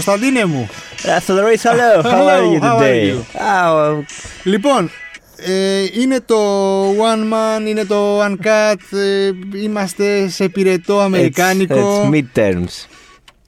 Κωνσταντίνε μου. Theodorus, hello. How are you How are today? you? Ah, Λοιπόν, ε, είναι το One Man, είναι το Uncut, ε, είμαστε σε πυρετό αμερικάνικο It's, it's midterms.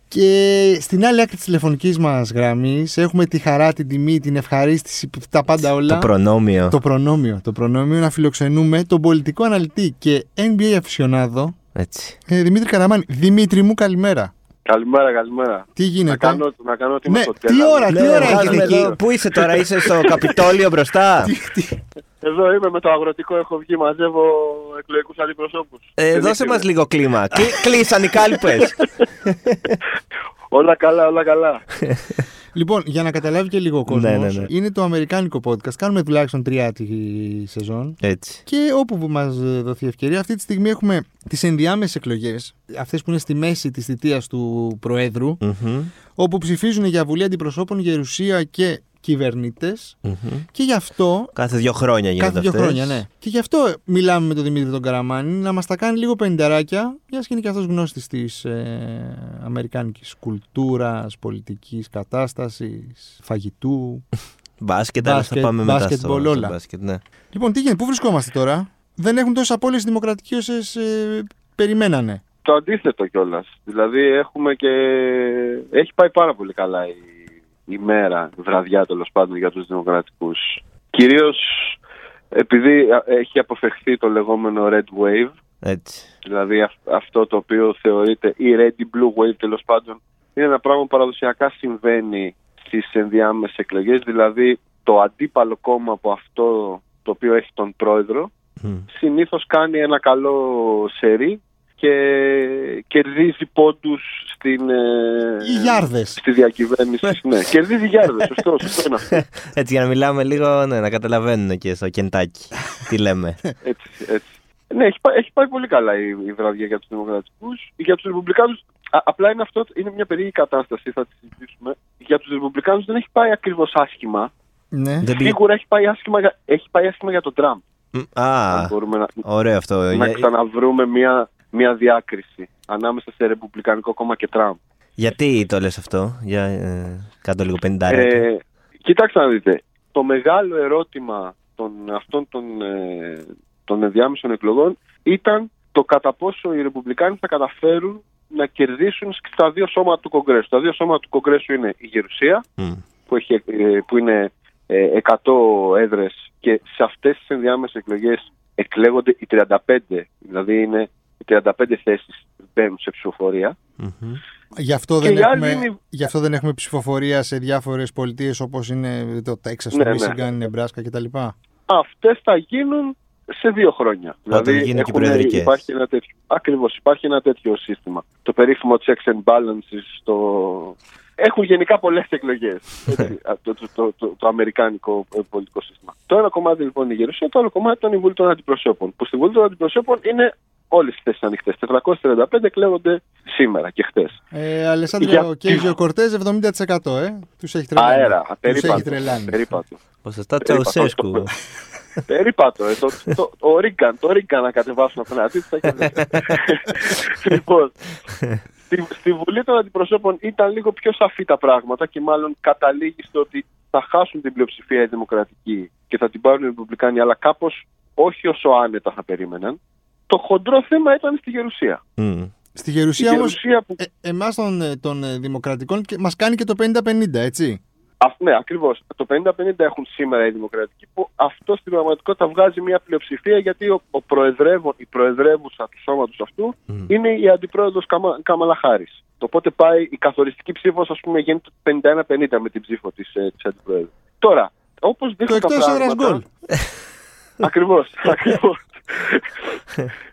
και στην άλλη άκρη της τηλεφωνικής μας γραμμής έχουμε τη χαρά, την τιμή, την ευχαρίστηση, τα πάντα όλα. Το προνόμιο. Το προνόμιο, το προνόμιο να φιλοξενούμε τον πολιτικό αναλυτή και NBA αφισιονάδο Έτσι. ε, Δημήτρη Καραμάνη. Δημήτρη μου καλημέρα. Καλημέρα, καλημέρα. Τι γίνεται; Να κάνω, να κάνω ότι είμαι Ναι, στο τι τέλος. ώρα, τι Ναι, ώρα βγάζουμε έχετε εδώ. εκεί. Πού είσαι τώρα, είσαι στο Καπιτόλιο μπροστά; Εδώ είμαι με το αγροτικό, έχω βγει, μαζεύω εκλογικούς αντιπροσώπους. Ε, Δεν δώσε είναι. μας λίγο κλίμα. Κλει- Κλείσαν οι κάλπες. Όλα καλά, όλα καλά. Λοιπόν, για να καταλάβει και λίγο ο κόσμος, Ναι, ναι, ναι. είναι το αμερικάνικο podcast. Κάνουμε τουλάχιστον τρία τη σεζόν. Έτσι. Και όπου μας δοθεί ευκαιρία, αυτή τη στιγμή έχουμε τις ενδιάμεσες εκλογές, αυτές που είναι στη μέση της θητείας του Προέδρου, Μμμ, όπου ψηφίζουν για Βουλή Αντιπροσώπων, Γερουσία και κυβερνήτες. μμμ. Και γι' αυτό. Κάθε δύο χρόνια γίνονται Κάθε δύο αυτές. χρόνια, ναι. Και γι' αυτό μιλάμε με τον Δημήτρη τον Καραμάνη να μας τα κάνει λίγο πεντεράκια, μιας και είναι και αυτός γνώστης της ε, αμερικάνικης κουλτούρας, πολιτικής κατάστασης, φαγητού. Μπάσκετ, αλλά θα Μπάσκετ, πάμε μετά στο, μπάσκετμπολ, στο όλα. μπάσκετ, ναι. Λοιπόν, τι γίνεται, πού βρισκόμαστε τώρα; Δεν έχουν τόσε απώλειε δημοκρατικοί όσες ε, περιμένανε. Το αντίθετο κιόλας. Δηλαδή έχουμε και. Έχει πάει πάρα πολύ καλά η, η μέρα, η βραδιά τέλος πάντων για τους Δημοκρατικούς. Κυρίως επειδή α, έχει αποφευχθεί το λεγόμενο Red Wave, Έτσι. δηλαδή αυ- αυτό το οποίο θεωρείται η Red Blue Wave τέλος πάντων, είναι ένα πράγμα που παραδοσιακά συμβαίνει στις ενδιάμεσες εκλογές. Δηλαδή το αντίπαλο κόμμα από αυτό το οποίο έχει τον πρόεδρο Μμ. συνήθως κάνει ένα καλό σερί και κερδίζει πόντους στην, ε, Οι γιάρδες. στη διακυβέρνηση. ναι, κερδίζει γιάρδες, σωστό, σωστό είναι αυτό. Έτσι, για να μιλάμε λίγο, ναι, να καταλαβαίνουν και στο κεντάκι τι λέμε. Έτσι, έτσι. Ναι, έχει πάει, έχει πάει πολύ καλά η, η βραδιά για τους Δημοκρατικούς. Για τους Ρεπουμπλικάνους, α- απλά είναι αυτό, είναι μια περίεργη κατάσταση, θα τη συζητήσουμε. Για τους Ρεπουμπλικάνους δεν έχει πάει ακριβώς άσχημα. Ναι. Δεν πήγε- Σίγουρα έχει πάει άσχημα, για- έχει πάει άσχημα για τον Τραμπ. Μ, Α, Αν μπορούμε να, ωραίο αυτό. να Για- ξαναβρούμε μια, μια διάκριση ανάμεσα σε Ρεπουμπλικανικό κόμμα και Τραμπ. Γιατί το λες αυτό, για ε, κάτω λίγο 50 Ε, κοιτάξτε να δείτε. Το μεγάλο ερώτημα των, αυτών των, ε, των ενδιάμεσων εκλογών ήταν το κατά πόσο οι Ρεπουμπλικάνοι θα καταφέρουν να κερδίσουν στα δύο σώματα του Κογκρέσου. Τα δύο σώματα του Κογκρέσου είναι η Γερουσία, που, έχει, ε, που είναι ε, 100 έδρες και σε αυτές τις ενδιάμεσες εκλογές εκλέγονται οι 35, δηλαδή είναι οι 35 θέσεις μπαίνουν σε ψηφοφορία. Γι αυτό, Και δεν η άλλη έχουμε, είναι- γι' αυτό δεν έχουμε ψηφοφορία σε διάφορες πολιτείες όπως είναι το Τέξας, Ναι, το ναι. Μίσιγκαν, η Νεμπράσκα κτλ. Αυτές θα γίνουν σε δύο χρόνια. Δηλαδή, γίνουν και οι έχουν- προεδρικές. υπάρχει ένα τέτοιο, ακριβώς, υπάρχει ένα τέτοιο σύστημα. Το περίφημο checks and balances στο... Έχουν γενικά πολλές εκλογές έτσι, α, το, το, το, το, το αμερικάνικο ε, πολιτικό σύστημα. Το ένα κομμάτι λοιπόν είναι η Γερουσία, το άλλο κομμάτι ήταν η Βουλή των Αντιπροσώπων. Που στη Βουλή των Αντιπροσώπων είναι όλες οι θέσεις ανοιχτές. 435 εκλέγονται σήμερα και χτες. Ε, Αλεσάνδριο Για- Κέιζιο Κορτέζ 70%. Ε. Τους έχει τρελάνει. Αέρα, Τους έχει περίπατο. τρελάνει. περίπατο. Ποσοστά Περίπατο. Τσαουσέσκου. Περίπατο, ε, το, το, το Ρίγκαν, το Ρίγκαν να κατεβάσουν απέναντί του. θα κερδίσει. λοιπόν, στη, στη Βουλή των Αντιπροσώπων ήταν λίγο πιο σαφή τα πράγματα και μάλλον καταλήγει στο ότι θα χάσουν την πλειοψηφία οι Δημοκρατικοί και θα την πάρουν οι Ρεπουμπλικάνοι, αλλά κάπως όχι όσο άνετα θα περίμεναν. Το χοντρό θέμα ήταν στη Γερουσία. Μμ. Στη Η Γερουσία όμως, Γερουσία που. ε, εμάς των, ε, των ε, Δημοκρατικών μας κάνει και το 50-50, έτσι. Α, ναι, ακριβώς. Το 50-50 έχουν σήμερα οι Δημοκρατικοί, που αυτό στην πραγματικότητα βγάζει μια πλειοψηφία γιατί ο, ο προεδρεύον, η προεδρεύουσα του σώματος αυτού Μμ. είναι η αντιπρόεδρος Κάμα, Κάμαλα Χάρη. Οπότε πάει η καθοριστική ψήφος, ας πούμε, γίνεται 51-50 με την ψήφο της της αντιπρόεδρου. Τώρα, όπως Το δείχνουν τα εκτός έδρας πράγματα. γκολ. Ακριβώς. Ακριβώς.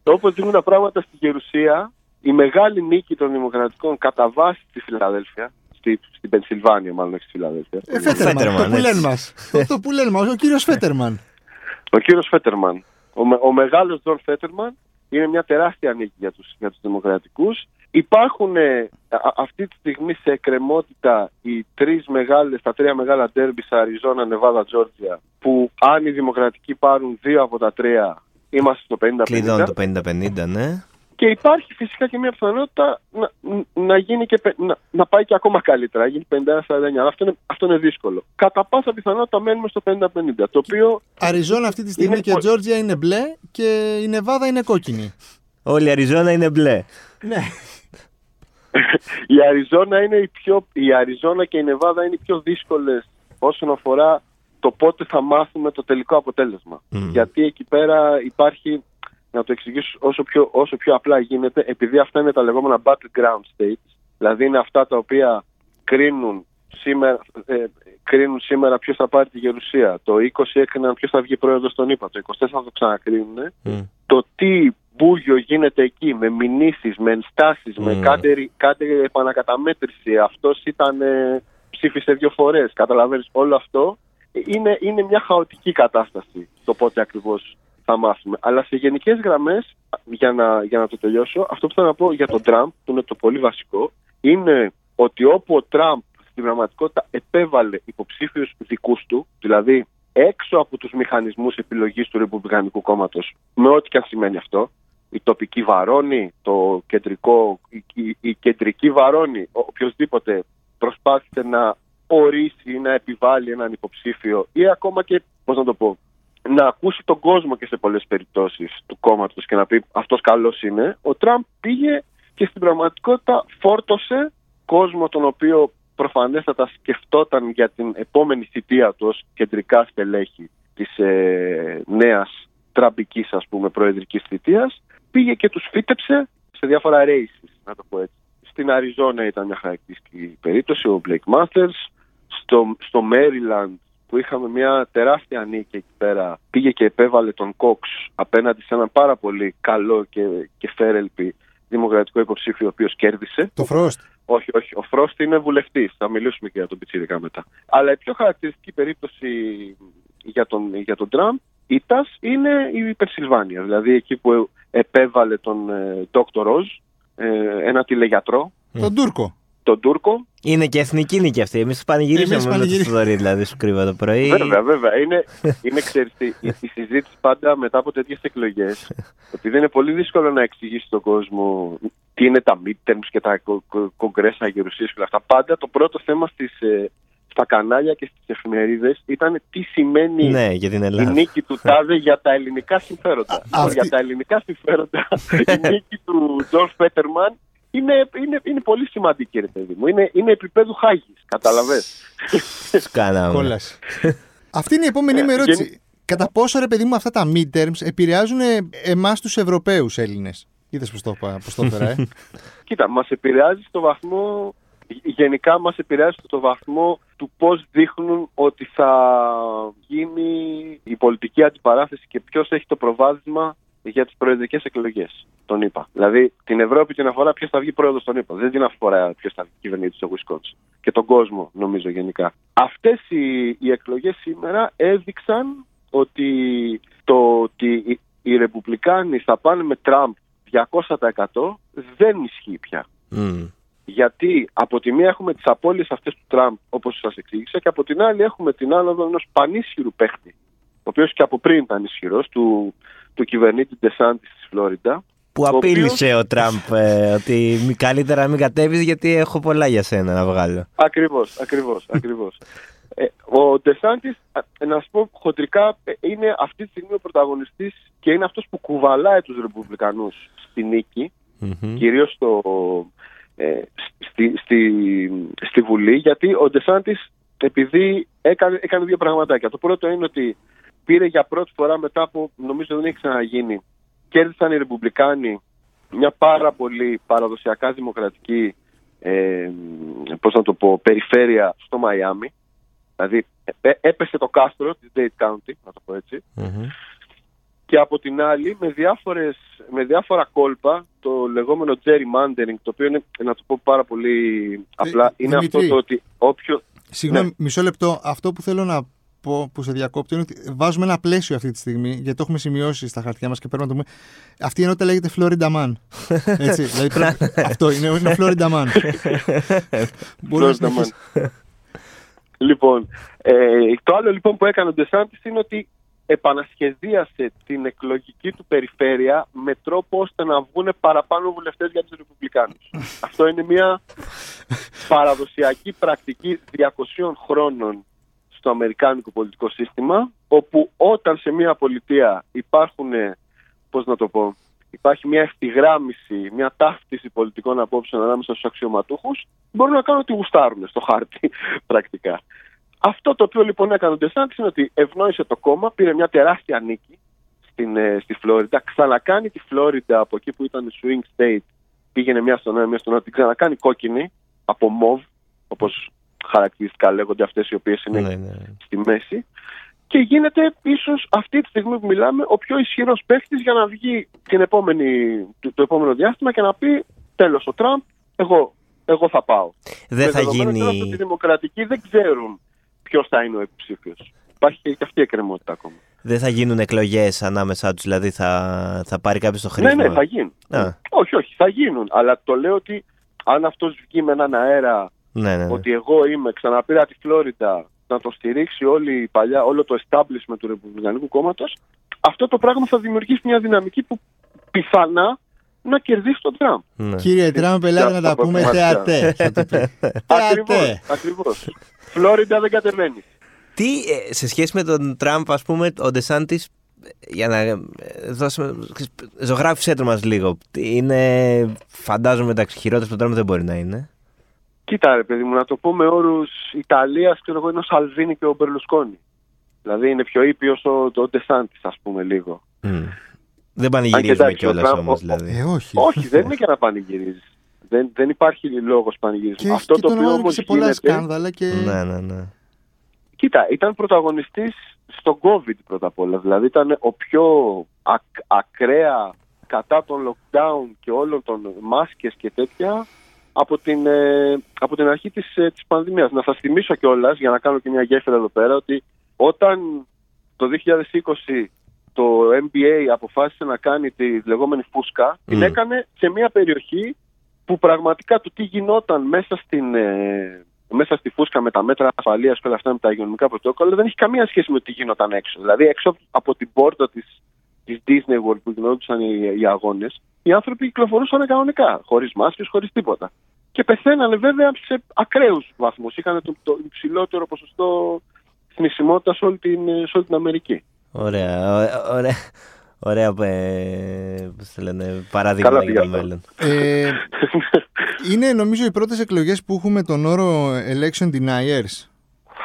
Όπως δείχνουν τα πράγματα στη Γερουσία, η μεγάλη νίκη των Δημοκρατικών κατά βάση στη Φιλαδέλφια, στη, στην Πενσιλβάνια, μάλλον όχι στη Φιλαδέλφια. Ε, Φέτερμαν, Φέτερμαν, το που έτσι. λένε μας. το, το που λένε μας, ο κύριος Φέτερμαν. Ο κύριος Φέτερμαν. Ο, με- ο μεγάλος Τζον Φέτερμαν είναι μια τεράστια νίκη για τους για τους δημοκρατικούς. Υπάρχουν ε, α- α- αυτή τη στιγμή σε εκκρεμότητα οι τρεις μεγάλες, τα τρία μεγάλα ντέρμπι σε Αριζόνα, Νεβάδα, Τζόρτζια που αν οι δημοκρατικοί πάρουν δύο από τα τρία είμαστε στο 50-50. Κλειδώνει το 50-50, ναι. Και υπάρχει φυσικά και μια πιθανότητα να, να, γίνει και, να, να πάει και ακόμα καλύτερα, να γίνει 51-49. Αλλά αυτό είναι, αυτό είναι δύσκολο. Κατά πάσα πιθανότητα μένουμε στο 50-50. Το οποίο Αριζόνα αυτή τη στιγμή είναι και πο- Τζόρτζια είναι μπλε και η Νεβάδα είναι κόκκινη. Όλη η Αριζόνα είναι μπλε. Ναι. η Αριζόνα είναι η πιο. Η Αριζόνα και η Νεβάδα είναι οι πιο δύσκολες όσον αφορά το πότε θα μάθουμε το τελικό αποτέλεσμα. Μμμ. Γιατί εκεί πέρα υπάρχει, να το εξηγήσω όσο πιο, όσο πιο απλά γίνεται, επειδή αυτά είναι τα λεγόμενα battleground states, δηλαδή είναι αυτά τα οποία κρίνουν σήμερα, ε, κρίνουν σήμερα ποιος θα πάρει τη γερουσία. Το 20 έκριναν ποιος θα βγει πρόεδρος στον ΗΠΑ. Το 24 θα το ξανακρίνουν Μμ. το τι μπούγιο γίνεται εκεί, με μηνύσεις, με ενστάσεις, με Mm. κάτι, κάτι επανακαταμέτρηση. Αυτός ήταν, ε, ψήφισε δύο φορές, καταλαβαίνεις. Όλο αυτό είναι, είναι μια χαοτική κατάσταση το πότε ακριβώς θα μάθουμε. Αλλά σε γενικές γραμμές, για να, για να το τελειώσω, αυτό που θέλω να πω για τον Τραμπ, που είναι το πολύ βασικό, είναι ότι όπου ο Τραμπ στην πραγματικότητα επέβαλε υποψήφιους δικούς του, δηλαδή έξω από τους μηχανισμούς επιλογής του Ρεπουμπλικανικού κόμματος, με ό,τι και αν σημαίνει αυτό, η τοπική βαρώνη, το κεντρικό, η, η- η κεντρική βαρώνη, ο- οποιοδήποτε προσπάθησε να ορίσει ή να επιβάλλει έναν υποψήφιο ή ακόμα και, πώς να το πω, να ακούσει τον κόσμο και σε πολλές περιπτώσεις του κόμματος και να πει αυτός καλός είναι, ο Τραμπ πήγε και στην πραγματικότητα φόρτωσε κόσμο τον οποίο προφανέστατα σκεφτόταν για την επόμενη θητεία του ως κεντρικά στελέχη της ε, νέας τραμπικής ας πούμε προεδρικής θητείας πήγε και τους φύτεψε σε διάφορα races, να το πω έτσι. Στην Αριζόνα ήταν μια χαρακτηριστική περίπτωση, ο Blake Masters. Στο, στο Maryland που είχαμε μια τεράστια νίκη εκεί πέρα πήγε και επέβαλε τον Cox απέναντι σε έναν πάρα πολύ καλό και, και φέρελπι δημοκρατικό υποψήφιο ο οποίος κέρδισε. Το Frost. Όχι, όχι. Ο Φρόστ είναι βουλευτής. Θα μιλήσουμε και για τον Πιτσίρικα μετά. Αλλά η πιο χαρακτηριστική περίπτωση για τον, για τον Τραμπ ήτας είναι η Πενσιλβάνια. Δηλαδή εκεί που επέβαλε τον ε, Dr. Ροζ, ε, ένα τηλεγιατρό, Τον Τούρκο. τον Τούρκο. Είναι και εθνική νίκη αυτή. Εμείς πανηγυρίσαμε Εμείς με το πανηγυρίσαμε. Θοδωρή, δηλαδή σου κρύβα το πρωί. Βέβαια, βέβαια. Είναι, είναι ξέρεις, τι, η, η συζήτηση πάντα μετά από τέτοιες εκλογές, επειδή είναι πολύ δύσκολο να εξηγήσει στον κόσμο τι είναι τα midterms και τα κο- κο- κογκρέσα γερουσίες και όλα αυτά. Πάντα το πρώτο θέμα στις, ε, στα κανάλια και στις εφημερίδες ήταν τι σημαίνει Ναι, για την η Ελλάδα. νίκη του Τάδε για τα ελληνικά συμφέροντα. αυτή- Για τα ελληνικά συμφέροντα η νίκη του Τζορτ Πέτερμαν είναι, είναι, είναι πολύ σημαντική, ρε παιδί μου. Είναι, είναι επίπεδου Χάγης, καταλαβες; Σου κάναμε. Κόλαση. Αυτή είναι η επόμενη μου Ε, ερώτηση. γενι- Κατά πόσο ρε παιδί μου αυτά τα midterms επηρεάζουν εμάς τους Ευρωπαίους Έλληνες; Είδες πώς το, είπα- πώς το έφερα, ε. Κοίτα, μας επηρεάζει στο βαθμό, γενικά μας επηρεάζει στο βαθμό του πώς δείχνουν ότι θα γίνει η πολιτική αντιπαράθεση και ποιος έχει το προβάδισμα για τις προεδρικές εκλογές, τον είπα. Δηλαδή, την Ευρώπη την αφορά ποιος θα βγει πρόεδρος τον είπα. Δεν την αφορά ποιος θα κυβερνήσει στο Wisconsin. Και τον κόσμο, νομίζω, γενικά. Αυτές οι, οι εκλογές σήμερα έδειξαν ότι το ότι οι, οι Ρεπουμπλικάνοι θα πάνε με Τραμπ 200% δεν ισχύει πια. Μμ. Γιατί από τη μία έχουμε τις απώλειες αυτές του Τραμπ, όπως σας εξήγησα, και από την άλλη έχουμε την άνοδο ενός πανίσχυρου παίχτη, ο οποίος και από πριν ήταν ισχυρός, του, του κυβερνήτη Ντεσάντης της Φλόριντα. Που ο απείλησε ο Τραμπ ε, ότι μη- καλύτερα να μην κατέβει γιατί έχω πολλά για σένα να βγάλω. Ακριβώς, ακριβώς, ακριβώς. Ε, ο Ντεσάντης, να σου πω χοντρικά, ε, είναι αυτή τη στιγμή ο πρωταγωνιστής και είναι αυτός που κουβαλάει τους Ρεπουμπλικανούς στη νίκη, Μμμ. κυρίως στο, ε, στη, στη, στη Βουλή, γιατί ο Ντεσάντης επειδή έκανε, έκανε δύο πραγματάκια. Το πρώτο είναι ότι πήρε για πρώτη φορά μετά από, νομίζω δεν έχει ξαναγίνει, κέρδισαν οι Ρεπουμπλικάνοι μια πάρα πολύ παραδοσιακά δημοκρατική ε, πώς να το πω, περιφέρεια στο Μαϊάμι. Δηλαδή ε, έπεσε το κάστρο της Dade County, να το πω έτσι Μμμ. Και από την άλλη με, διάφορες, με διάφορα κόλπα το λεγόμενο gerrymandering το οποίο είναι να το πω πάρα πολύ απλά είναι Ε, Δημήτρη. αυτό το ότι όποιο Συγγνώμη, Ναι. μισό λεπτό. Αυτό που θέλω να πω που σε διακόπτω είναι ότι βάζουμε ένα πλαίσιο αυτή τη στιγμή, γιατί το έχουμε σημειώσει στα χαρτιά μας και πρέπει να το πούμε. Αυτή η ενότητα λέγεται Florida Man. Έτσι, δηλαδή πρέπει- αυτό είναι, είναι Florida Man. Μπορεί να Florida συνεχίσει. Man. λοιπόν, ε, το άλλο λοιπόν που έκανε ο Ντεσάντης είναι ότι επανασχεδίασε την εκλογική του περιφέρεια με τρόπο ώστε να βγουν παραπάνω βουλευτές για τους Ρεπουμπλικάνους. Αυτό είναι μια παραδοσιακή πρακτική 200 χρόνων στο αμερικάνικο πολιτικό σύστημα, όπου όταν σε μια πολιτεία υπάρχουν, πώς να το πω, υπάρχει μια ευθυγράμμιση, μια ταύτιση πολιτικών απόψεων ανάμεσα στους αξιωματούχους, μπορούν να κάνουν ό,τι γουστάρουν στο χάρτη πρακτικά. Αυτό το οποίο λοιπόν έκανε ο Ντεσάντ είναι ότι ευνόησε το κόμμα, πήρε μια τεράστια νίκη στην, ε, στη Φλόριντα, ξανακάνει τη Φλόριντα από εκεί που ήταν η Swing State, πήγαινε μια στον ένα, μια στον άλλο, την ξανακάνει κόκκινη από μοβ, όπως χαρακτηριστικά λέγονται αυτές οι οποίες είναι Ναι, ναι. στη μέση. Και γίνεται ίσως αυτή τη στιγμή που μιλάμε ο πιο ισχυρός παίχτη για να βγει την επόμενη, το, το επόμενο διάστημα και να πει τέλος ο Τραμπ, εγώ, εγώ θα πάω. Δεν Με θα δεδομένο γίνει. τώρα ότι οι δημοκρατικοί δεν ξέρουν ποιος θα είναι ο υποψήφιος. Υπάρχει και αυτή η εκκρεμότητα ακόμα. Δεν θα γίνουν εκλογές ανάμεσά τους, δηλαδή θα, θα πάρει κάποιος το Ναι, χρήσμα. ναι, θα γίνουν. Α. Όχι, όχι, θα γίνουν. Αλλά το λέω ότι αν αυτός βγει με έναν αέρα ναι, ναι, ναι. ότι εγώ είμαι, ξαναπήρα τη Φλόριντα να το στηρίξει όλη η παλιά, όλο το establishment του Ρεπουμπλικανικού κόμματος, αυτό το πράγμα θα δημιουργήσει μια δυναμική που πιθανά να κερδίσει τον Τραμπ. Ναι. Κύριε Τραμπ, ελάτε να τα από πούμε μάτια. θεατέ. θα του πει. Ακριβώς. Θεατέ. Ακριβώς. Φλόριντα δεν κατεβαίνει. Τι ε, σε σχέση με τον Τραμπ, ας πούμε, ο Ντεσάντη. Για να ε, δώσουμε. Ζωγράφησέ το μα λίγο. Είναι, φαντάζομαι, εντάξει, χειρότερος από τον Τραμπ δεν μπορεί να είναι. Κοίτα, ρε παιδί μου, να το πω με όρους Ιταλίας, ξέρω εγώ, είναι ο Σαλβίνη και ο Μπερλουσκόνη. Δηλαδή είναι πιο ήπιος ο, ο Ντεσάντη, ας πούμε, λίγο. Μμ. Δεν Αν και πανηγυρίζουμε εντάξει, ο κιόλας Τραμπ- όμως, ο- δηλαδή. Ε, όχι. Όχι, δεν είναι για να πανηγυρίζεις. Δεν, δεν υπάρχει λόγος πανηγυρισμού. Και έχει Αυτό και το τον οποίο άλλο όμως σε πολλά γίνεται. σκάνδαλα και. Ναι, ναι, ναι. Κοίτα, ήταν πρωταγωνιστής στο COVID πρώτα απ' όλα. Δηλαδή ήταν ο πιο ακ- ακραία κατά τον lockdown και όλων των μάσκες και τέτοια από την, ε, από την αρχή της, ε, της πανδημίας. Να σας θυμίσω κιόλας για να κάνω και μια γέφυρα εδώ πέρα ότι όταν το 2020 το NBA αποφάσισε να κάνει τη λεγόμενη φούσκα, την Μμ. έκανε σε μια περιοχή που πραγματικά το τι γινόταν μέσα στην, ε, μέσα στη φούσκα με τα μέτρα ασφαλείας και όλα αυτά με τα υγειονομικά πρωτόκολλα δεν έχει καμία σχέση με το τι γινόταν έξω. Δηλαδή, έξω από την πόρτα της της Disney World που γινόντουσαν οι, οι αγώνες, οι άνθρωποι κυκλοφορούσαν κανονικά, χωρίς μάσκες, χωρίς τίποτα. Και πεθαίνανε βέβαια σε ακραίους βαθμούς. Είχαν το, το υψηλότερο ποσοστό θνησιμότητας σε όλη την, σε όλη την Αμερική. Ωραία, ω- ωραία. Ωραία, ε, πώς το λένε, παράδειγμα Καλά για πήγα το αυτό. μέλλον. Ε, είναι νομίζω οι πρώτες εκλογές που έχουμε τον όρο election deniers.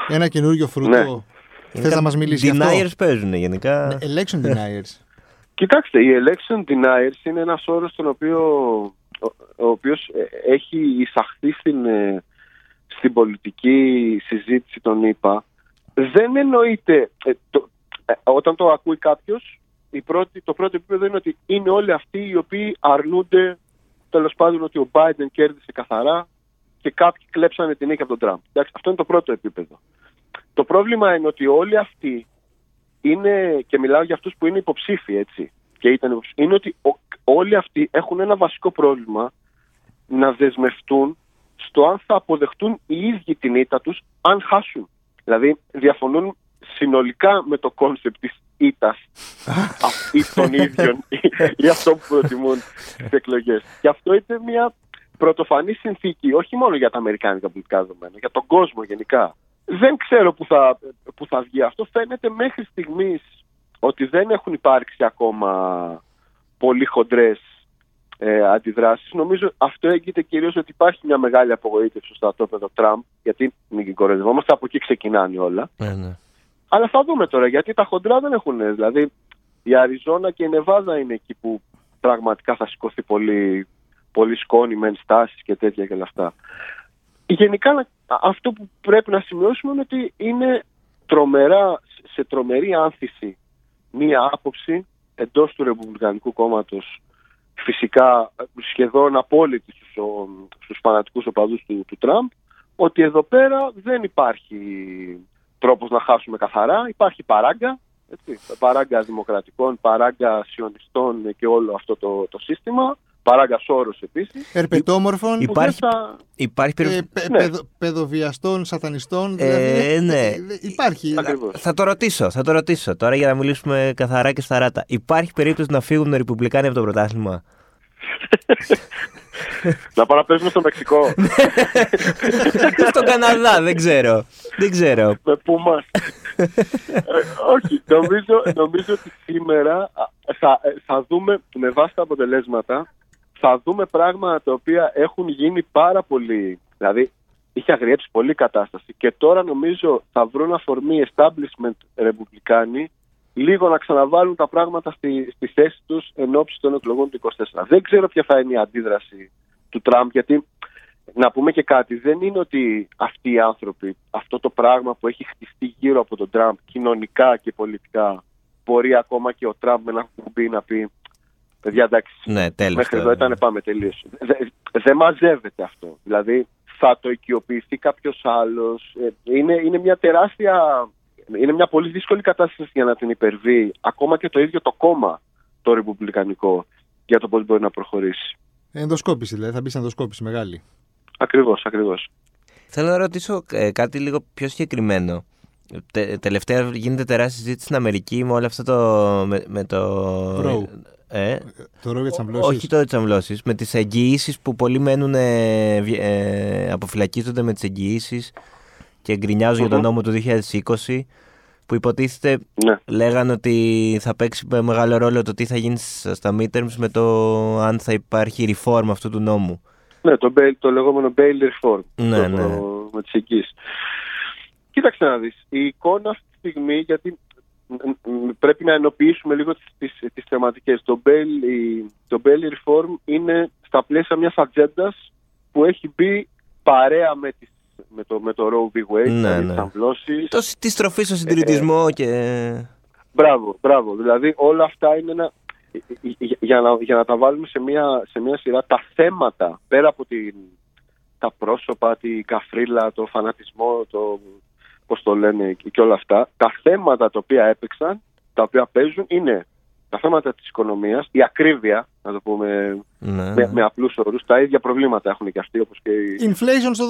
Ένα καινούριο φρούτο. Ναι. Θες να μας μιλήσεις γι' αυτό; Deniers παίζουν γενικά. Ναι, Election deniers. Κοιτάξτε, η election deniers είναι ένας όρος τον οποίο, ο, ο οποίος ε, έχει εισαχθεί στην, ε, στην πολιτική συζήτηση των ΗΠΑ. Δεν εννοείται, ε, το, ε, όταν το ακούει κάποιος, η πρώτη, το πρώτο επίπεδο είναι ότι είναι όλοι αυτοί οι οποίοι αρνούνται τέλος πάντων ότι ο Biden κέρδισε καθαρά και κάποιοι κλέψανε την νίκη από τον Τραμπ. Εντάξει, αυτό είναι το πρώτο επίπεδο. Το πρόβλημα είναι ότι όλοι αυτοί είναι, και μιλάω για αυτούς που είναι υποψήφοι έτσι, και ήταν υποψήφοι, είναι ότι ο- όλοι αυτοί έχουν ένα βασικό πρόβλημα να δεσμευτούν στο αν θα αποδεχτούν οι ίδιοι την ήττα τους αν χάσουν. Δηλαδή διαφωνούν συνολικά με το concept της ήττας α- ή των ίδιων ή, ή αυτό που προτιμούν στις εκλογές. Και αυτό είναι μια πρωτοφανή συνθήκη όχι μόνο για τα αμερικάνικα πολιτικά δεδομένα, για τον κόσμο γενικά. Δεν ξέρω που θα, που θα βγει αυτό. Φαίνεται μέχρι στιγμής ότι δεν έχουν υπάρξει ακόμα πολύ χοντρές ε, αντιδράσεις. Νομίζω αυτό έγκυται κυρίως ότι υπάρχει μια μεγάλη απογοήτευση στο στρατόπεδο Τραμπ, γιατί μην κοροϊδευόμαστε, από εκεί ξεκινάνε όλα. Ναι, ναι. Αλλά θα δούμε τώρα, γιατί τα χοντρά δεν έχουν. Δηλαδή, η Αριζόνα και η Νεβάδα είναι εκεί που πραγματικά θα σηκωθεί πολύ, πολύ σκόνη με ενστάσεις και τέτοια και όλα αυτά. Γενικά, να- αυτό που πρέπει να σημειώσουμε είναι ότι είναι τρομερά, σε τρομερή άνθηση μία άποψη εντός του Ρεπουμπλικανικού κόμματος φυσικά σχεδόν απόλυτη στους, ο- στους φανατικούς οπαδούς του, του Τραμπ ότι εδώ πέρα δεν υπάρχει τρόπος να χάσουμε καθαρά, υπάρχει παράγκα, έτσι, παράγκα δημοκρατικών, παράγκα σιωνιστών και όλο αυτό το, το σύστημα, παράγκα όρο επίσης. Ερπετόμορφων. Υπάρχει, θα... υπάρχει ε, περίπτωση. πε- Ναι. παιδο- παιδοβιαστών, σατανιστών. Ε, δηλαδή, ναι. ε, ε, Υπάρχει. Ακριβώς. Θα το ρωτήσω, θα το ρωτήσω τώρα για να μιλήσουμε καθαρά και σταράτα. Υπάρχει περίπτωση να φύγουν οι Ρεπουμπλικάνοι από το πρωτάθλημα; να πάω να παίζουμε στο Μεξικό. Στον Καναδά, δεν ξέρω. Δεν ξέρω. με που μας. Ε, όχι, νομίζω, νομίζω ότι σήμερα α, θα, ε, θα δούμε με βάση τα αποτελέσματα θα δούμε πράγματα τα οποία έχουν γίνει πάρα πολύ. Δηλαδή, είχε αγριέψει πολύ η κατάσταση και τώρα νομίζω θα βρουν αφορμή establishment ρεπουμπλικάνοι λίγο να ξαναβάλουν τα πράγματα στη, στη θέση τους εν ώψη των εκλογών του 24. Δεν ξέρω ποια θα είναι η αντίδραση του Τραμπ γιατί να πούμε και κάτι, δεν είναι ότι αυτοί οι άνθρωποι, αυτό το πράγμα που έχει χτιστεί γύρω από τον Τραμπ κοινωνικά και πολιτικά μπορεί ακόμα και ο Τραμπ με ένα κουμπί να πει παιδιά εντάξει, Ναι, τέλος. μέχρι τώρα. εδώ ήταν πάμε τελείως. Δεν δεν μαζεύεται αυτό. Δηλαδή θα το οικειοποιηθεί κάποιος άλλος. Είναι, είναι μια τεράστια. Είναι μια πολύ δύσκολη κατάσταση για να την υπερβεί ακόμα και το ίδιο το κόμμα το ρεπουμπλικανικό για το πώς μπορεί να προχωρήσει. Ενδοσκόπηση, δηλαδή. Θα μπει σε ενδοσκόπηση μεγάλη. Ακριβώς, ακριβώς. Θέλω να ρωτήσω ε, κάτι λίγο πιο συγκεκριμένο. Τε, τελευταία γίνεται τεράστια συζήτηση στην Αμερική με όλο αυτό το. με, με το. Roe. Ε, Το ρόγιο τη αμβλώση. όχι το της αμβλώση. Με τις εγγυήσεις που πολλοί μένουν. Ε, βι- ε, αποφυλακίζονται με τις εγγυήσεις και γκρινιάζουν για τον Μμμ. νόμο του 2020. Που υποτίθεται Ναι. λέγανε ότι θα παίξει με μεγάλο ρόλο το τι θα γίνει σ- στα midterms με το αν θα υπάρχει reform αυτού του νόμου. Ναι, το, bail, το λεγόμενο bail reform. Ναι, το, ναι. το- με τις εγγύσεις. Κοίταξε να δεις. Η εικόνα αυτή τη στιγμή, γιατί μ, μ, πρέπει να ενοποιήσουμε λίγο τις, τις, τις θεματικές. Το bail, η- το bail reform είναι στα πλαίσια μιας ατζέντας που έχει μπει παρέα με, τις, με, το, με το Roe v. Wade, Ναι, δηλαδή ναι. τις αμβλώσεις. Το, της στροφή στο συντηρητισμό και. Μπράβο, μπράβο. Δηλαδή όλα αυτά είναι ένα... για- Για να, για να τα βάλουμε σε μια, σε μια σειρά, τα θέματα πέρα από την, τα πρόσωπα, τη καφρίλα, το φανατισμό, το πώς το λένε και και όλα αυτά, τα θέματα τα οποία έπαιξαν, τα οποία παίζουν είναι τα θέματα της οικονομίας, η ακρίβεια, να το πούμε Ναι. με, με απλούς όρους, τα ίδια προβλήματα έχουν και αυτοί όπως και οι... Inflation στο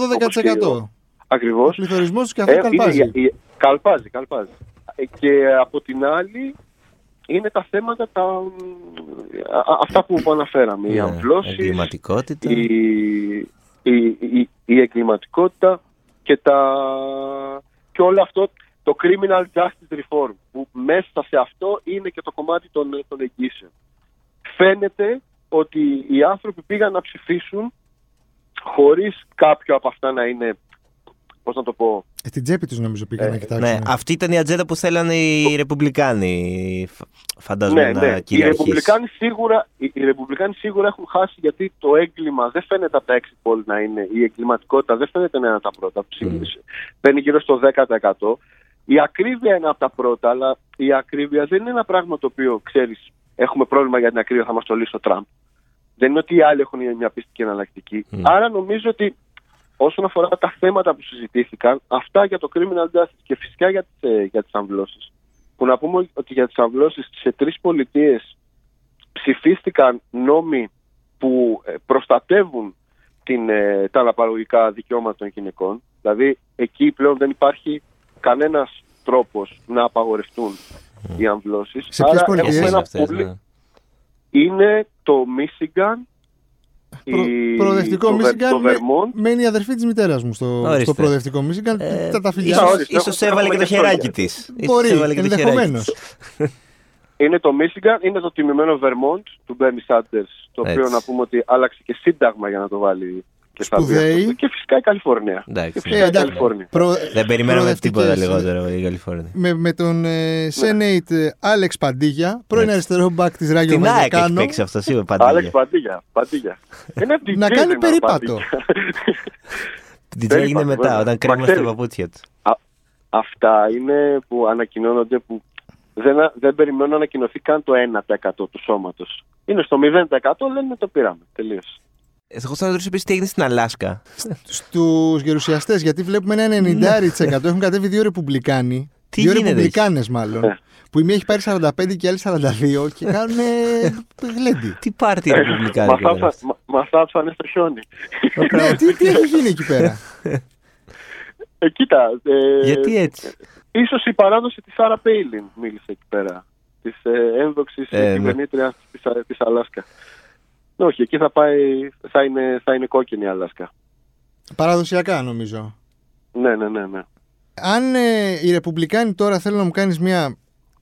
12%. Ο Ακριβώς. πληθωρισμός τους και αυτό Ε, καλπάζει. είναι- η- η- καλπάζει, καλπάζει. Ε, Και από την άλλη είναι τα θέματα τα, α- α- αυτά που, που αναφέραμε. Οι Ναι, αμβλώσεις, Εγκληματικότητα. η, η, η, η εγκληματικότητα και, τα, και όλο αυτό το criminal justice reform που μέσα σε αυτό είναι και το κομμάτι των, των εγγύσεων. Φαίνεται ότι οι άνθρωποι πήγαν να ψηφίσουν χωρίς κάποιο από αυτά να είναι, πώς να το πω, Ε, Στην τσέπη τους νομίζω πήγαν Ε, να κοιτάξουν. Ναι, αυτή ήταν η ατζέντα που θέλανε οι Ρεπουμπλικάνοι. φ- Φαντάζομαι Ναι, να ναι. Οι κυριαρχήσει. Ρεπουμπλικάνοι, σίγουρα, οι, οι Ρεπουμπλικάνοι σίγουρα έχουν χάσει γιατί το έγκλημα δεν φαίνεται από τα exit poll να είναι. Η εγκληματικότητα δεν φαίνεται να είναι από τα πρώτα. Mm. Μπαίνει γύρω στο 10%. Η ακρίβεια είναι από τα πρώτα, αλλά η ακρίβεια δεν είναι ένα πράγμα το οποίο ξέρεις, έχουμε πρόβλημα για την ακρίβεια, θα μας το λύσει ο Τραμπ. Δεν είναι ότι οι άλλοι έχουν μια πιστική εναλλακτική. Mm. Άρα νομίζω ότι όσον αφορά τα θέματα που συζητήθηκαν, αυτά για το criminal justice και φυσικά για τις, ε, για τις αμβλώσεις, που να πούμε ότι για τις αμβλώσεις σε τρεις πολιτείες ψηφίστηκαν νόμοι που ε, προστατεύουν την, ε, τα αναπαραγωγικά δικαιώματα των γυναικών. Δηλαδή εκεί πλέον δεν υπάρχει κανένας τρόπος να απαγορευτούν οι αμβλώσεις. Σε ποιες Άρα πολιτείες; έχουμε ένα αυτές, πολύ- ναι. Είναι το Μίσιγκαν, Προ, η- προοδευτικό το, Βε- Μίσιγκαν το με- Vermont, μένει η αδερφή της μητέρας μου στο, Ορίστε. στο προοδευτικό Μίσιγκαν. Ε, τα, τα φιλιά. ίσως- ορίστε, Ίσως έχουμε- έβαλε και το έχουμε χεράκι και της. Μπορεί, Ίσως έβαλε και το χεράκι ενδεχομένως. της. Είναι το Michigan, είναι το τιμημένο Vermont του Bernie Sanders, το οποίο Έτσι. να πούμε ότι άλλαξε και σύνταγμα για να το βάλει και στα Σπουδαίοι. δύο. Και φυσικά η Καλιφόρνια. Εντάξει, Και ναι. φυσικά η εντάξει. Καλιφόρνια. Προ, Δεν περιμέναμε προοδευτικές, τίποτα ε, λιγότερο η Καλιφόρνια. Με, με τον ε, Senate ε, Άλεξ Παντίγια, πρώην Έτσι. αριστερό μπακ της Ράγιο Την ΑΕΚ έχει Βαγεκάνο. παίξει αυτός σίγουρα Άλεξ παντήλια. Παντίγια. Παντίγια. Είναι DJ Να κάνει είναι ο περίπατο. Παντίγια. Την DJ Περίπατο, έγινε μετά, βέβαια. όταν Μα κρέμασε τα ξέρεις, παπούτσια του. Αυτά είναι που ανακοινώνονται που δεν, δεν περιμένω να ανακοινωθεί καν το 1% του σώματος. Είναι στο 0% λένε το πήραμε. Τελείωσε. Εγώ θα ρωτήσω επίση τι έγινε στην Αλάσκα. Στους γερουσιαστές, γιατί βλέπουμε ένα 90% έχουν κατέβει δύο ρεπουμπλικάνοι. Τι δύο γίνεται ρεπουμπλικάνες μάλλον. Ε. Που η μία έχει πάρει 45 και η άλλη 42 και κάνουν γλέντι. Τι πάρτι ρεπουμπλικάνικο. Μα ήταν αυτό. θάψα- μα- Μας θάψανε στο χιόνι. Ναι, τι, τι έχει γίνει εκεί πέρα; Ε, κοίτα, ε, Γιατί έτσι; ίσως η παράδοση της Άρα Πέιλιν μίλησε εκεί πέρα. Της ε, ένδοξης Ε, ναι. κυβερνήτριας της, Α- της Αλάσκα. Όχι, εκεί θα πάει, θα είναι, θα είναι κόκκινη η Αλάσκα. Παραδοσιακά νομίζω. Ναι, ναι, ναι, ναι. Αν ε, οι Ρεπουμπλικάνοι τώρα θέλουν να μου κάνεις μια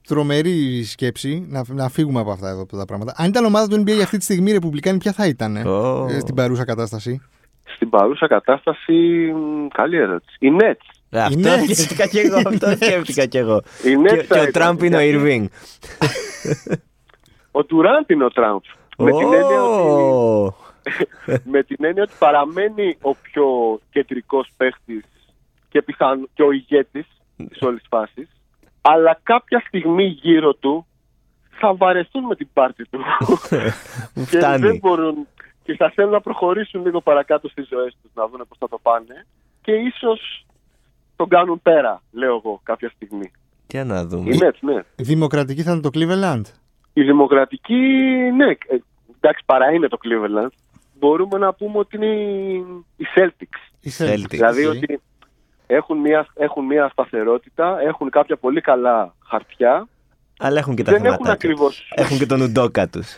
τρομερή σκέψη, να, να φύγουμε από αυτά εδώ τα πράγματα. Αν ήταν ομάδα του NBA για αυτή τη στιγμή οι Ρεπουμπλικάνοι, ποια θα ήταν ε, Ω. ε, στην παρούσα κατάσταση; Στην παρούσα κατάσταση, μ, καλή ερώτηση. Οι Nets. Ε, Αυτό Ναι, σκέφτηκα κι εγώ. Αυτό σκέφτηκα κι εγώ. Οι Nets Και- θα Και ο ήταν, Τραμπ είναι ο γιατί Ιρβίνγκ. Ο Τουράντ είναι ο Τραμπ. Με την έννοια ότι Ω. με την έννοια ότι παραμένει ο πιο κεντρικός παίχτης και, πιθανό, και ο ηγέτης της όλης φάσης, αλλά κάποια στιγμή γύρω του θα βαρεθούν με την πάρτη του Μου και δεν φτάνει. μπορούν και θα θέλουν να προχωρήσουν λίγο παρακάτω στις ζωές τους, να δουν πώς θα το πάνε και ίσως τον κάνουν πέρα, λέω εγώ, κάποια στιγμή. Για να δούμε. Οι Nets, ναι. Δημοκρατική θα είναι το Cleveland; Η δημοκρατική, ναι, ε, εντάξει, παρά είναι το Cleveland, μπορούμε να πούμε ότι είναι η- οι Celtics. Οι Celtics. Celtics. Δηλαδή Οκ. ότι έχουν μια, έχουν μια σταθερότητα, έχουν κάποια πολύ καλά χαρτιά. Αλλά έχουν και τα δεν έχουν θέματα. ακριβώς, Έχουν και τον Udoka τους.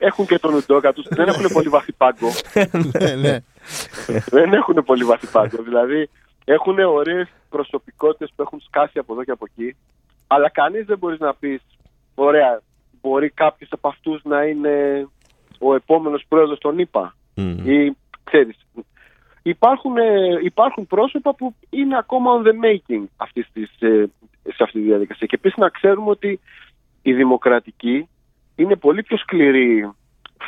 έχουν και τον Udoka τους, δεν έχουν πολύ βαθύ πάγκο. ναι, ναι. δεν έχουν πολύ βαθύ πάγκο. Δηλαδή έχουν ωραίες προσωπικότητες που έχουν σκάσει από εδώ και από εκεί. Αλλά κανείς δεν μπορείς να πεις, ωραία, μπορεί κάποιος από αυτούς να είναι ο επόμενος πρόεδρος των ΗΠΑ. Ή, ξέρεις, υπάρχουν, ε, υπάρχουν πρόσωπα που είναι ακόμα on the making αυτής της, ε, σε αυτή τη διαδικασία. Και επίσης να ξέρουμε ότι η δημοκρατική είναι πολύ πιο σκληρή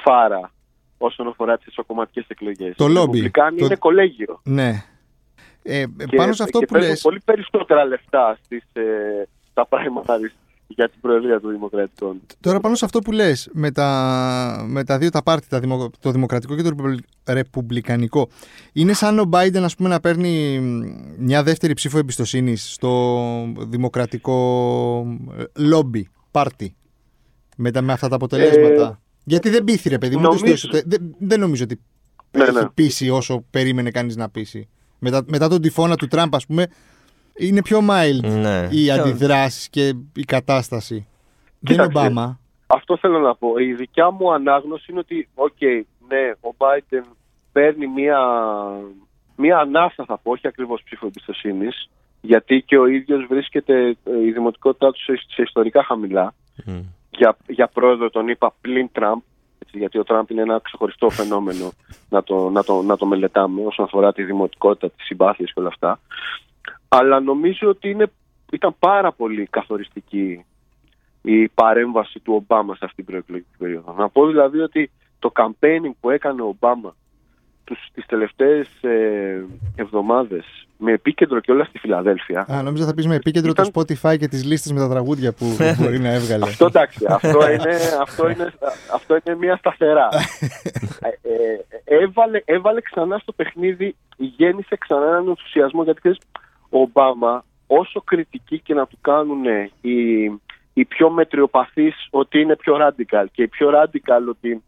φάρα όσον αφορά τις ισοκομματικές εκλογές. Το Οι lobby. Ρεπουμπλικάνοι Το- είναι κολέγιο. ναι. Ε, Και, πάνω σε αυτό και που παίρνουν λες, πολύ περισσότερα λεφτά στις, ε, στα primaries για την προεδρία των Δημοκρατικών. Τώρα πάνω σε αυτό που λες με τα, με τα δύο τα πάρτι, τα δημο- το δημοκρατικό και το ρεπουμπλ- ρεπουμπλικανικό, είναι σαν ο Biden ας πούμε, να παίρνει μια δεύτερη ψήφο εμπιστοσύνης στο δημοκρατικό ε, lobby, party, με, τα, με αυτά τα αποτελέσματα. Γιατί δεν πείθει ρε παιδί μου, ούτε στο νομίζω- εσωτε- δεν, δεν νομίζω ότι Ναι, έχει ναι. πείσει όσο περίμενε κανείς να πείσει. Μετά, μετά τον τυφώνα του Τραμπ ας πούμε, είναι πιο mild Ναι. οι αντιδράσεις και η κατάσταση. Δεν είναι Κοίταξε. Ομπάμα. Αυτό θέλω να πω. Η δικιά μου ανάγνωση είναι ότι, οκ, ναι, ο Biden παίρνει μία, μία ανάσα, θα πω, όχι ακριβώς ψήφο εμπιστοσύνης, γιατί και ο ίδιος βρίσκεται ε, η δημοτικότητά του σε, σε ιστορικά χαμηλά Μμ. για, για πρόεδρο τον είπα πλην Τραμπ, έτσι, γιατί ο Τραμπ είναι ένα ξεχωριστό φαινόμενο να το, να, το, να το μελετάμε όσον αφορά τη δημοτικότητα, τις συμπάθειες και όλα αυτά. Αλλά νομίζω ότι είναι, ήταν πάρα πολύ καθοριστική η παρέμβαση του Ομπάμα σε αυτήν την προεκλογική περίοδο. Να πω δηλαδή ότι το campaigning που έκανε ο Ομπάμα τους, τις τελευταίες ε, εβδομάδες με επίκεντρο και όλα στη Φιλαδέλφια Α, νόμιζα θα πεις με επίκεντρο Ήταν- το Spotify και τις λίστες με τα τραγούδια που μπορεί να έβγαλε. Αυτό εντάξει, αυτό είναι, αυτό είναι, αυτό είναι μια σταθερά. ε, ε, έβαλε, έβαλε ξανά στο παιχνίδι, γέννησε ξανά έναν ενθουσιασμό γιατί ξέρεις, ο Ομπάμα όσο κριτική και να του κάνουν οι, οι πιο μετριοπαθείς ότι είναι πιο radical και οι πιο radical ότι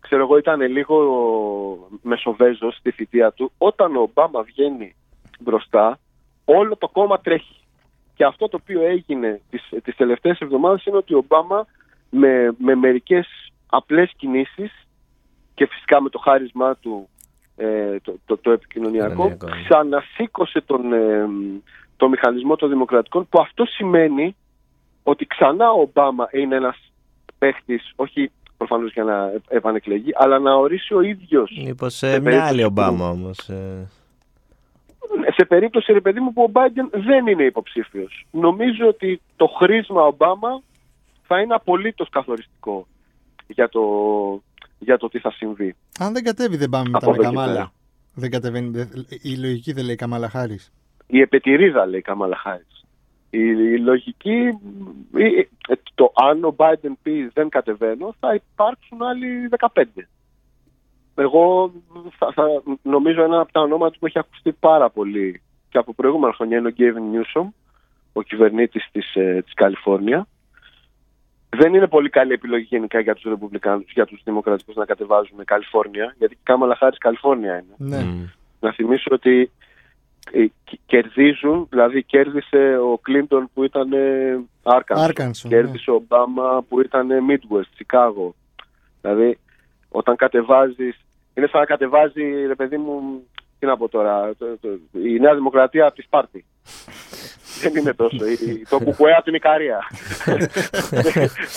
ξέρω εγώ ήταν λίγο μεσοβέζος στη θητεία του όταν ο Ομπάμα βγαίνει μπροστά όλο το κόμμα τρέχει. Και αυτό το οποίο έγινε τις, τις τελευταίες εβδομάδες είναι ότι ο Ομπάμα με, με μερικές απλές κινήσεις και φυσικά με το χάρισμά του ε, το, το, το επικοινωνιακό Κοινωνιακό, ναι. ξανασήκωσε τον, ε, το μηχανισμό των δημοκρατικών που αυτό σημαίνει ότι ξανά ο Ομπάμα είναι ένας παίχτης όχι προφανώς για να επανεκλεγεί αλλά να ορίσει ο ίδιος Μήπως Σε ε, μια περίπτωση άλλη που- Ομπάμα όμως. ε. σε περίπτωση ρε παιδί μου που ο Biden δεν είναι υποψήφιος. Νομίζω ότι το χρήσμα Ομπάμα θα είναι απολύτως καθοριστικό για το, για το τι θα συμβεί. Αν δεν κατέβει, δεν πάμε Από μετά με εδώ και Καμάλα. πέρα. Δεν κατεβαίνει. δεν- Η λογική δεν λέει Καμάλα Χάρη. Η επετηρίδα λέει η Καμάλα Χάρης. Η, η λογική, η- ε, το αν ο Biden πει δεν κατεβαίνω, θα υπάρξουν άλλοι 15. Εγώ θα, θα, νομίζω ένα από τα ονόματα που έχει ακουστεί πάρα πολύ και από προηγούμενα χρόνια είναι ο Gavin Newsom, ο κυβερνήτης της, ε, της Καλιφόρνια. Δεν είναι πολύ καλή επιλογή γενικά για τους Ρεπουμπλικάνους, για τους Δημοκρατικούς να κατεβάζουν Καλιφόρνια, γιατί η Κάμαλα Χάρης Καλιφόρνια είναι. Ναι. Μμ. Να θυμίσω ότι ε, κ- κερδίζουν, δηλαδή κέρδισε ο Κλίντον που ήταν Άρκανσο, Arkansas, κέρδισε ο Ομπάμα που ήταν Midwest, Σικάγο. Δηλαδή όταν κατεβάζεις, είναι σαν να κατεβάζει ρε παιδί μου, τι να πω τώρα, το- το- η Νέα Δημοκρατία από τη Σπάρτη. Δεν είναι τόσο. Η- Το κουκουέ από την Ικαρία.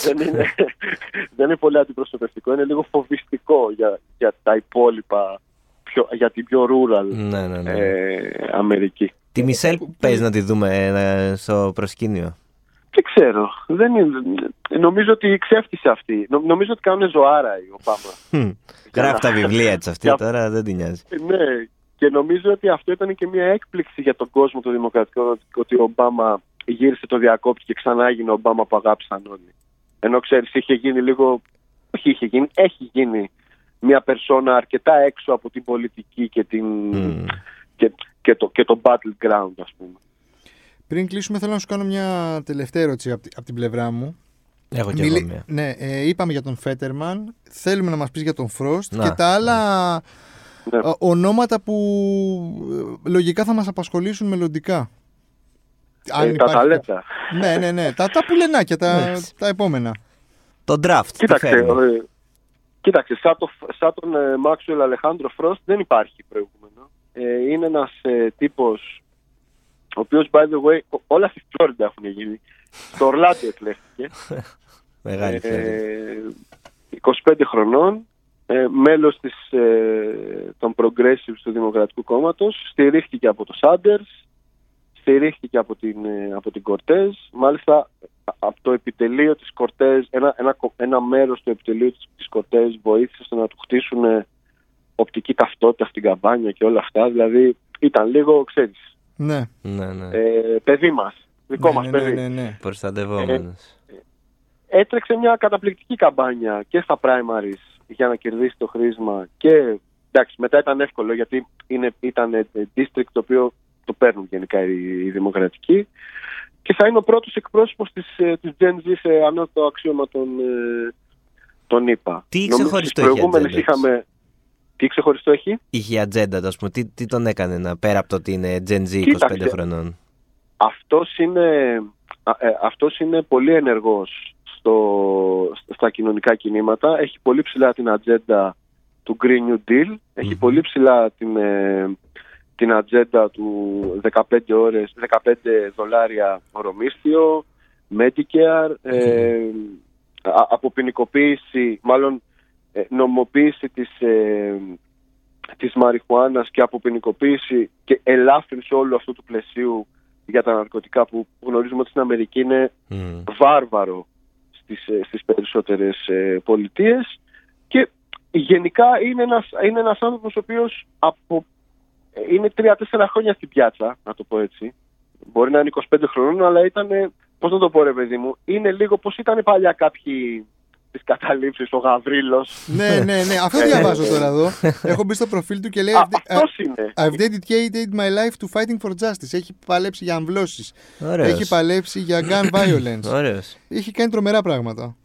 δεν, είναι, δεν είναι πολύ αντιπροσωπευτικό. Είναι λίγο φοβιστικό για, για τα υπόλοιπα, πιο, για την πιο rural Ναι, ναι, ναι. ε, Αμερική. Τη Μισελ παίζει να τη δούμε ε, στο προσκήνιο. Δεν ξέρω. Δεν είναι, νομίζω ότι ξέφτισε αυτή. Νο- νομίζω ότι κάνουν ζωάρα οι Ομπάμα. Χμ. Γράφει τα βιβλία της αυτή Για- τώρα, δεν την νοιάζει. Ναι, και νομίζω ότι αυτό ήταν και μια έκπληξη για τον κόσμο των Δημοκρατικών ότι- ότι ο Ομπάμα γύρισε το διακόπτη και ξανά έγινε ο Ομπάμα που αγάπησαν όλοι. Ενώ ξέρεις είχε γίνει λίγο, όχι είχε γίνει, έχει γίνει μια περσόνα αρκετά έξω από την πολιτική και, την, Μμ. και, και, το, και το battleground ας πούμε. Πριν κλείσουμε, θέλω να σου κάνω μια τελευταία ερώτηση από, τη- από την πλευρά μου. Έχω και Μιλή- εγώ μία. Ναι, ε, είπαμε για τον Φέτερμαν. Θέλουμε να μας πεις για τον Φρόστ Να. και τα άλλα Ναι. Ε, ονόματα που ε, λογικά θα μας απασχολήσουν μελλοντικά. Αν Ε, τα υπάρχει- ταλέντα. Ναι, ναι, ναι. Τα, τα πουλενάκια, τα, Εντάξει. τα επόμενα. Το draft. τι Κοίταξε, φέρνει. ε, κοίταξε σαν, το, σαν τον ε, Μάξουελ Αλεχάνδρο Φρόστ δεν υπάρχει προηγούμενο. Ε, είναι ένας ε, τύπος ο οποίος by the way ό- όλα στη Φλόριντα έχουν γίνει. Στο Ορλάντο εκλέχθηκε. Μεγάλη ε, φέρνει. 25 χρονών, ε, μέλος της, ε, των Progressives του Δημοκρατικού Κόμματος, στηρίχθηκε από το Σάντερς, στηρίχθηκε από την, ε, από την Κορτέζ, μάλιστα α- από το επιτελείο της Κορτέζ, ένα, ένα, κο- ένα μέρος του επιτελείου της, της Κορτέζ βοήθησε στο να του χτίσουν ε, οπτική ταυτότητα στην καμπάνια και όλα αυτά, δηλαδή ήταν λίγο, ξέρεις, Ναι. Ναι, ναι. ε, παιδί μας, δικό ναι, μας ναι, παιδί. ναι, ναι, ναι. Προστατευόμενος. έτρεξε μια καταπληκτική καμπάνια και στα primaries για να κερδίσει το χρήσμα και εντάξει μετά ήταν εύκολο γιατί είναι, ήταν ε, district το οποίο το παίρνουν γενικά οι, οι δημοκρατικοί και θα είναι ο πρώτος εκπρόσωπος της, ε, της Gen Z σε ανώτατο αξίωμα των, ε, των ΗΠΑ. Τι Νομίζω ξεχωριστό στις έχει η προηγούμενες ατζέντα της; είχαμε... Τι ξεχωριστό έχει; Είχε ατζέντα, του, ας πούμε. Τι, τι τον έκανε να πέρα από το ότι είναι Gen Z 25 Κοίταξε. χρονών; Αυτός είναι, α, ε, αυτός είναι πολύ ενεργός στο, στα κοινωνικά κινήματα. Έχει πολύ ψηλά την ατζέντα του Green New Deal. Έχει Μμμ. πολύ ψηλά την, ε, την ατζέντα του 15 ώρες, 15 δολάρια ορομίσθιο, Medicare, ε, α- αποποινικοποίηση, μάλλον ε, νομοποίηση της, ε, της μαριχουάνας και αποποινικοποίηση και ελάφρυνση όλου αυτού του πλαισίου για τα ναρκωτικά που γνωρίζουμε ότι στην Αμερική είναι Μμ. βάρβαρο στις, ε, στις περισσότερες ε, πολιτείες και γενικά είναι ένας, είναι ένας άνθρωπος ο οποίος από, ε, είναι τρία-τέσσερα χρόνια στην πιάτσα, να το πω έτσι. Μπορεί να είναι 25 χρονών, αλλά ήταν, ε, πώς να το πω ρε παιδί μου, είναι λίγο πώς ήταν παλιά κάποιοι της καταλήψης, ο Γαβρίλος. ναι, ναι, ναι. Αυτό Ε, διαβάζω ε, τώρα εδώ. Έχω μπει στο προφίλ του και λέει. Α, «I've- αυτός είναι. I've dedicated my life to fighting for justice. Έχει παλέψει για αμβλώσεις. Ωραίος. Έχει παλέψει για gun violence. Ωραίος. Έχει κάνει τρομερά πράγματα.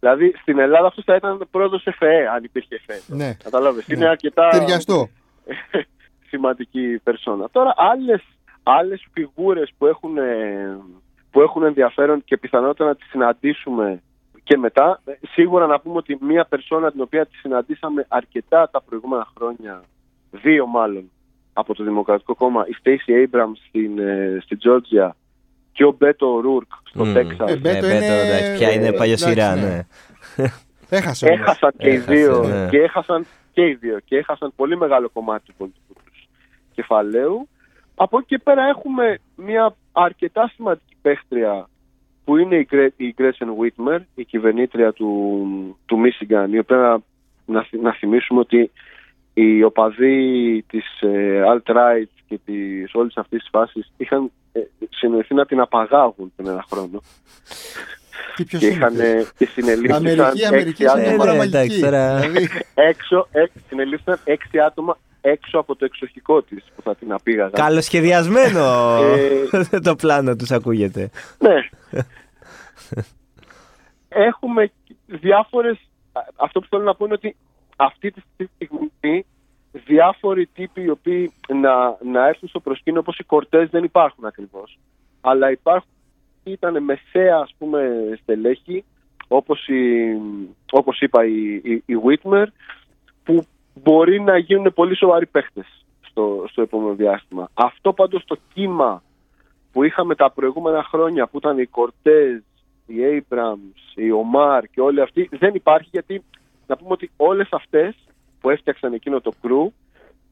Δηλαδή στην Ελλάδα αυτός θα ήταν πρόεδρος ΕΦΕ, αν υπήρχε ΕΦΕ. Ναι. Κατάλαβες, Ναι. είναι αρκετά Ταιριαστό. σημαντική περσόνα. Τώρα άλλες, άλλες φιγούρες που έχουν, ε, που έχουν ενδιαφέρον και πιθανότητα να τις συναντήσουμε και μετά, ε, σίγουρα να πούμε ότι μία περσόνα την οποία τη συναντήσαμε αρκετά τα προηγούμενα χρόνια, δύο μάλλον, από το Δημοκρατικό Κόμμα, η Stacey Abrams στην, ε, στην Georgia και ο Μπέτο Ρούρκ στο Μμ. Τέξας. Ε, Μπέτο Ναι, Μπέτο, είναι- εντάξει, πια είναι ε, παλιοσυρά, εντάξει, ναι. ναι. Έχασε όμως. Έχασαν και οι Έχασε, δύο ναι. και έχασαν και οι δύο και έχασαν πολύ μεγάλο κομμάτι του πολιτικού τους κεφαλαίου. Από εκεί και πέρα έχουμε μια αρκετά σημαντική παίχτρια που είναι η, Γκρέ, η Gretchen Whitmer, η κυβερνήτρια του, του Michigan, η οποία να, να, θυ- να θυμίσουμε ότι οι οπαδοί της ε, alt-right και της όλης αυτής της φάσης είχαν ε, συνοηθεί να την απαγάγουν τον ένα χρόνο. Τι ποιος και, είναι είχαν, αυτός; ε, και συνελήφθησαν Αμερική, Αμερική, έξι σαν Ε, μια άτομα. χώρα ναι, μαγική. εντάξει, τώρα- Δηλαδή, έξω, έξι, συνελήφθησαν έξι άτομα έξω από το εξοχικό της που θα την απήγαγαν. Καλοσχεδιασμένο Ε, το πλάνο τους ακούγεται. Ναι. Έχουμε διάφορες... Αυτό που θέλω να πω είναι ότι αυτή τη στιγμή διάφοροι τύποι οι οποίοι να, να έρθουν στο προσκήνιο όπως οι Κορτές δεν υπάρχουν ακριβώς. Αλλά υπάρχουν ήταν μεσαία ας πούμε στελέχη όπως, η, όπως είπα η, η, η Whitmer που μπορεί να γίνουν πολύ σοβαροί παίχτες στο, στο επόμενο διάστημα. Αυτό πάντως το κύμα που είχαμε τα προηγούμενα χρόνια που ήταν οι Κορτές, οι Abrams, οι Ομάρ και όλοι αυτοί δεν υπάρχει γιατί να πούμε ότι όλες αυτές που έφτιαξαν εκείνο το κρού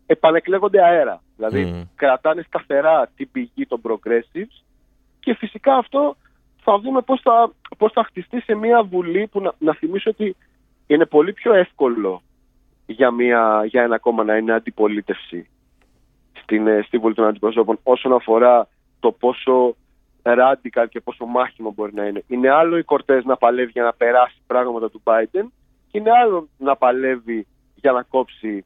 επανεκλέγονται αέρα. Δηλαδή Μμμ. κρατάνε σταθερά την πηγή των progressives και φυσικά αυτό θα δούμε πώς θα, πώς θα χτιστεί σε μια βουλή που να, να θυμίσω ότι είναι πολύ πιο εύκολο για, μια, για ένα κόμμα να είναι αντιπολίτευση στην, ε, στη Βουλή των Αντιπροσώπων όσον αφορά το πόσο radical και πόσο μάχημο μπορεί να είναι. Είναι άλλο η Κορτές να παλεύει για να περάσει πράγματα του Biden και είναι άλλο να παλεύει για να κόψει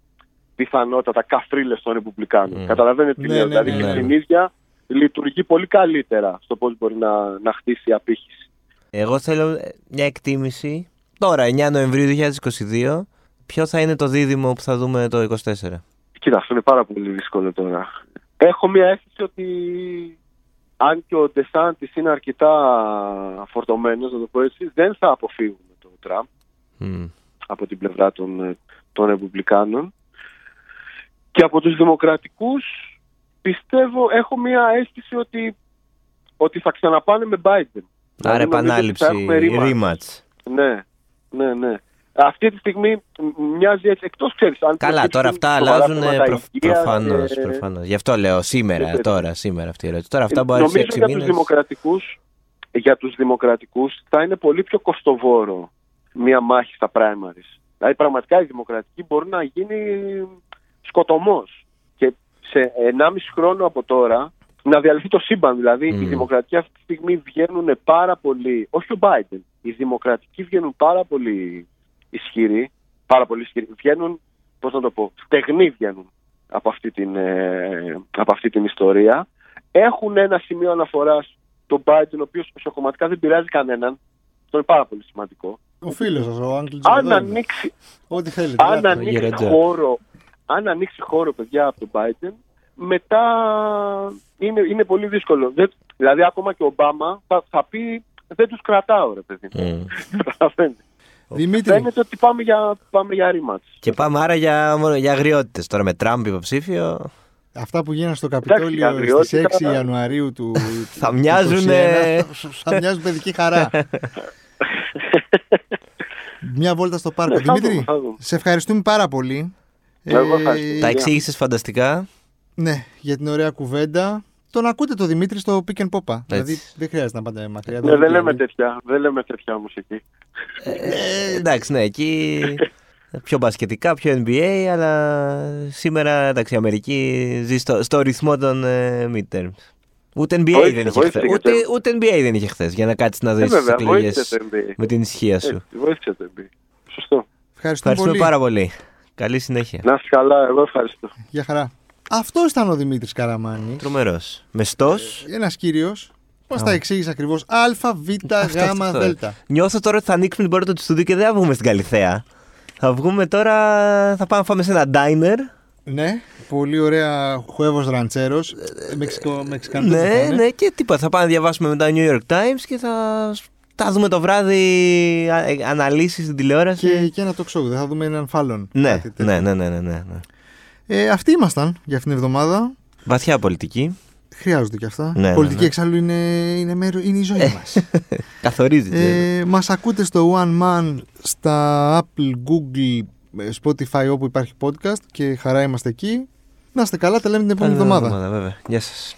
πιθανότατα καφρίλες των Ρεπουμπλικάνων. Μμ. Καταλαβαίνετε τι Ναι, λέω. ναι, δηλαδή ναι, και ναι. στην ίδια λειτουργεί πολύ καλύτερα στο πώς μπορεί να, να χτίσει η απήχηση. Εγώ θέλω ε, μια εκτίμηση. Τώρα, 9 Νοεμβρίου 2022, ποιο θα είναι το δίδυμο που θα δούμε το 24. Κοίτα, αυτό είναι πάρα πολύ δύσκολο τώρα. Έχω μια αίσθηση ότι αν και ο Ντεσάντης είναι αρκετά φορτωμένος, να το πω έτσι, δεν θα αποφύγουμε τον Τραμπ Μμ. από την πλευρά των, ε, των Ρεπουμπλικάνων. Και από τους Δημοκρατικούς πιστεύω, έχω μια αίσθηση ότι, ότι θα ξαναπάνε με Biden. Άρα Δηλαδή, νομίζω ότι θα επανάληψη, έχουμε rematch. rematch. Ναι, ναι, ναι. Αυτή τη στιγμή μ, μοιάζει έτσι, εκτός ξέρεις. Αν Καλά, προκύψουν τώρα αυτά σοβαρά αλλάζουν θέματα προ, υγείας, προφανώς, ε, προφανώς. Γι' αυτό λέω σήμερα, ε, τώρα, σήμερα αυτή η ερώτηση. Τώρα αυτά μπορεί να Νομίζω έρθει για 6 τους, μήνες. δημοκρατικούς, για τους δημοκρατικούς θα είναι πολύ πιο κοστοβόρο μία μάχη στα primaries. Δηλαδή πραγματικά η δημοκρατική μπορεί να γίνει σκοτωμός. Και σε 1,5 χρόνο από τώρα να διαλυθεί το σύμπαν. Δηλαδή Μμ. οι δημοκρατικοί αυτή τη στιγμή βγαίνουν πάρα πολύ, όχι ο Biden, οι δημοκρατικοί βγαίνουν πάρα πολύ ισχυροί, πάρα πολύ ισχυροί. Βγαίνουν, πώς να το πω, στεγνοί βγαίνουν από αυτή την, ε, από αυτή την ιστορία. Έχουν ένα σημείο αναφοράς τον Biden, ο οποίος σοκομματικά δεν πειράζει κανέναν. Αυτό είναι πάρα πολύ σημαντικό. Ο φίλος σας, ο Άγγλ Αν ανοίξει, Ό,τι θέλετε. αν γράψτε. ανοίξει Γεροντζά. χώρο, αν ανοίξει χώρο, παιδιά, από τον Biden, μετά είναι, είναι πολύ δύσκολο. Δεν, δηλαδή, ακόμα και ο Ομπάμα θα, θα πει δεν τους κρατάω, ρε παιδί. Μμ. Καταλαβαίνετε. Δημήτρη, Φαίνεται ότι πάμε για, πάμε για rematch. Και πάμε άρα για, για αγριότητες. Τώρα με Τραμπ υποψήφιο. αυτά που γίνανε στο Καπιτόλιο αγριότητα- στις 6 Ιανουαρίου του. Θα του μοιάζουν, 21, ε, θα- Θα μοιάζουν παιδική χαρά. Μια βόλτα στο πάρκο. Ναι, θα Δημήτρη, δούμε, θα δούμε. σε ευχαριστούμε πάρα πολύ. Εγώ ευχαριστώ. Τα Ε, εξήγησες φανταστικά; Ναι, για την ωραία κουβέντα. Τον ακούτε το Δημήτρη στο Pick and Popa. Δηλαδή δεν χρειάζεται να πάτε μακριά. Ναι, δεν λέμε τέτοια, δεν λέμε τέτοια μουσική. Ε, εντάξει, ναι, εκεί πιο μπασκετικά, πιο NBA, αλλά σήμερα εντάξει, η Αμερική ζει στο, στο ρυθμό των ε, midterms. Ούτε NBA Βοήθησε, δεν είχε βοήθησε χθες. Ούτε, γιατί- ούτε NBA δεν είχε χθες για να κάτσεις να δεις Ε, τις βέβαια, εκλογές βοήθησε το NBA. με την ησυχία σου. Έτσι, βοήθησε το NBA. Σωστό. Ευχαριστούμε, Ευχαριστούμε πολύ. πάρα πολύ. Καλή συνέχεια. Να είσαι καλά, εγώ ευχαριστώ. Γεια χαρά. Αυτός ήταν ο Δημήτρης Καραμάνης. Τρομερός. Μεστός. Ένας κύριος. Πώς τα εξήγησε ακριβώς. Α, Β, Γ, Δ. Νιώθω τώρα ότι θα ανοίξουμε την πόρτα του στούντιο και δεν θα βγούμε στην Καλιθέα. Θα βγούμε τώρα. Θα πάμε να φάμε σε ένα diner. Ναι, πολύ ωραία χουέβος ραντσέρος. Μεξικανό. ναι, ναι, και τίποτα. Θα πάμε να διαβάσουμε μετά New York Times και θα. Θα δούμε το βράδυ αναλύσεις στην τηλεόραση. Και, και ένα talk show. Δεν θα δούμε έναν φάλων. Ναι, Κάτι τέτοιο. ναι, ναι, ναι, ναι, ναι. Ε, αυτοί ήμασταν για αυτήν την εβδομάδα. Βαθιά πολιτική. Χρειάζονται και αυτά. Ναι, ναι, Πολιτική ναι. εξάλλου είναι, είναι, μέρο, είναι η ζωή μας. Καθορίζει. ε, μας ακούτε στο One Man, στα Apple, Google, ε, Spotify όπου υπάρχει podcast και χαρά είμαστε εκεί. Να είστε καλά, τα λέμε την επόμενη εβδομάδα. Βέβαια. Γεια σας.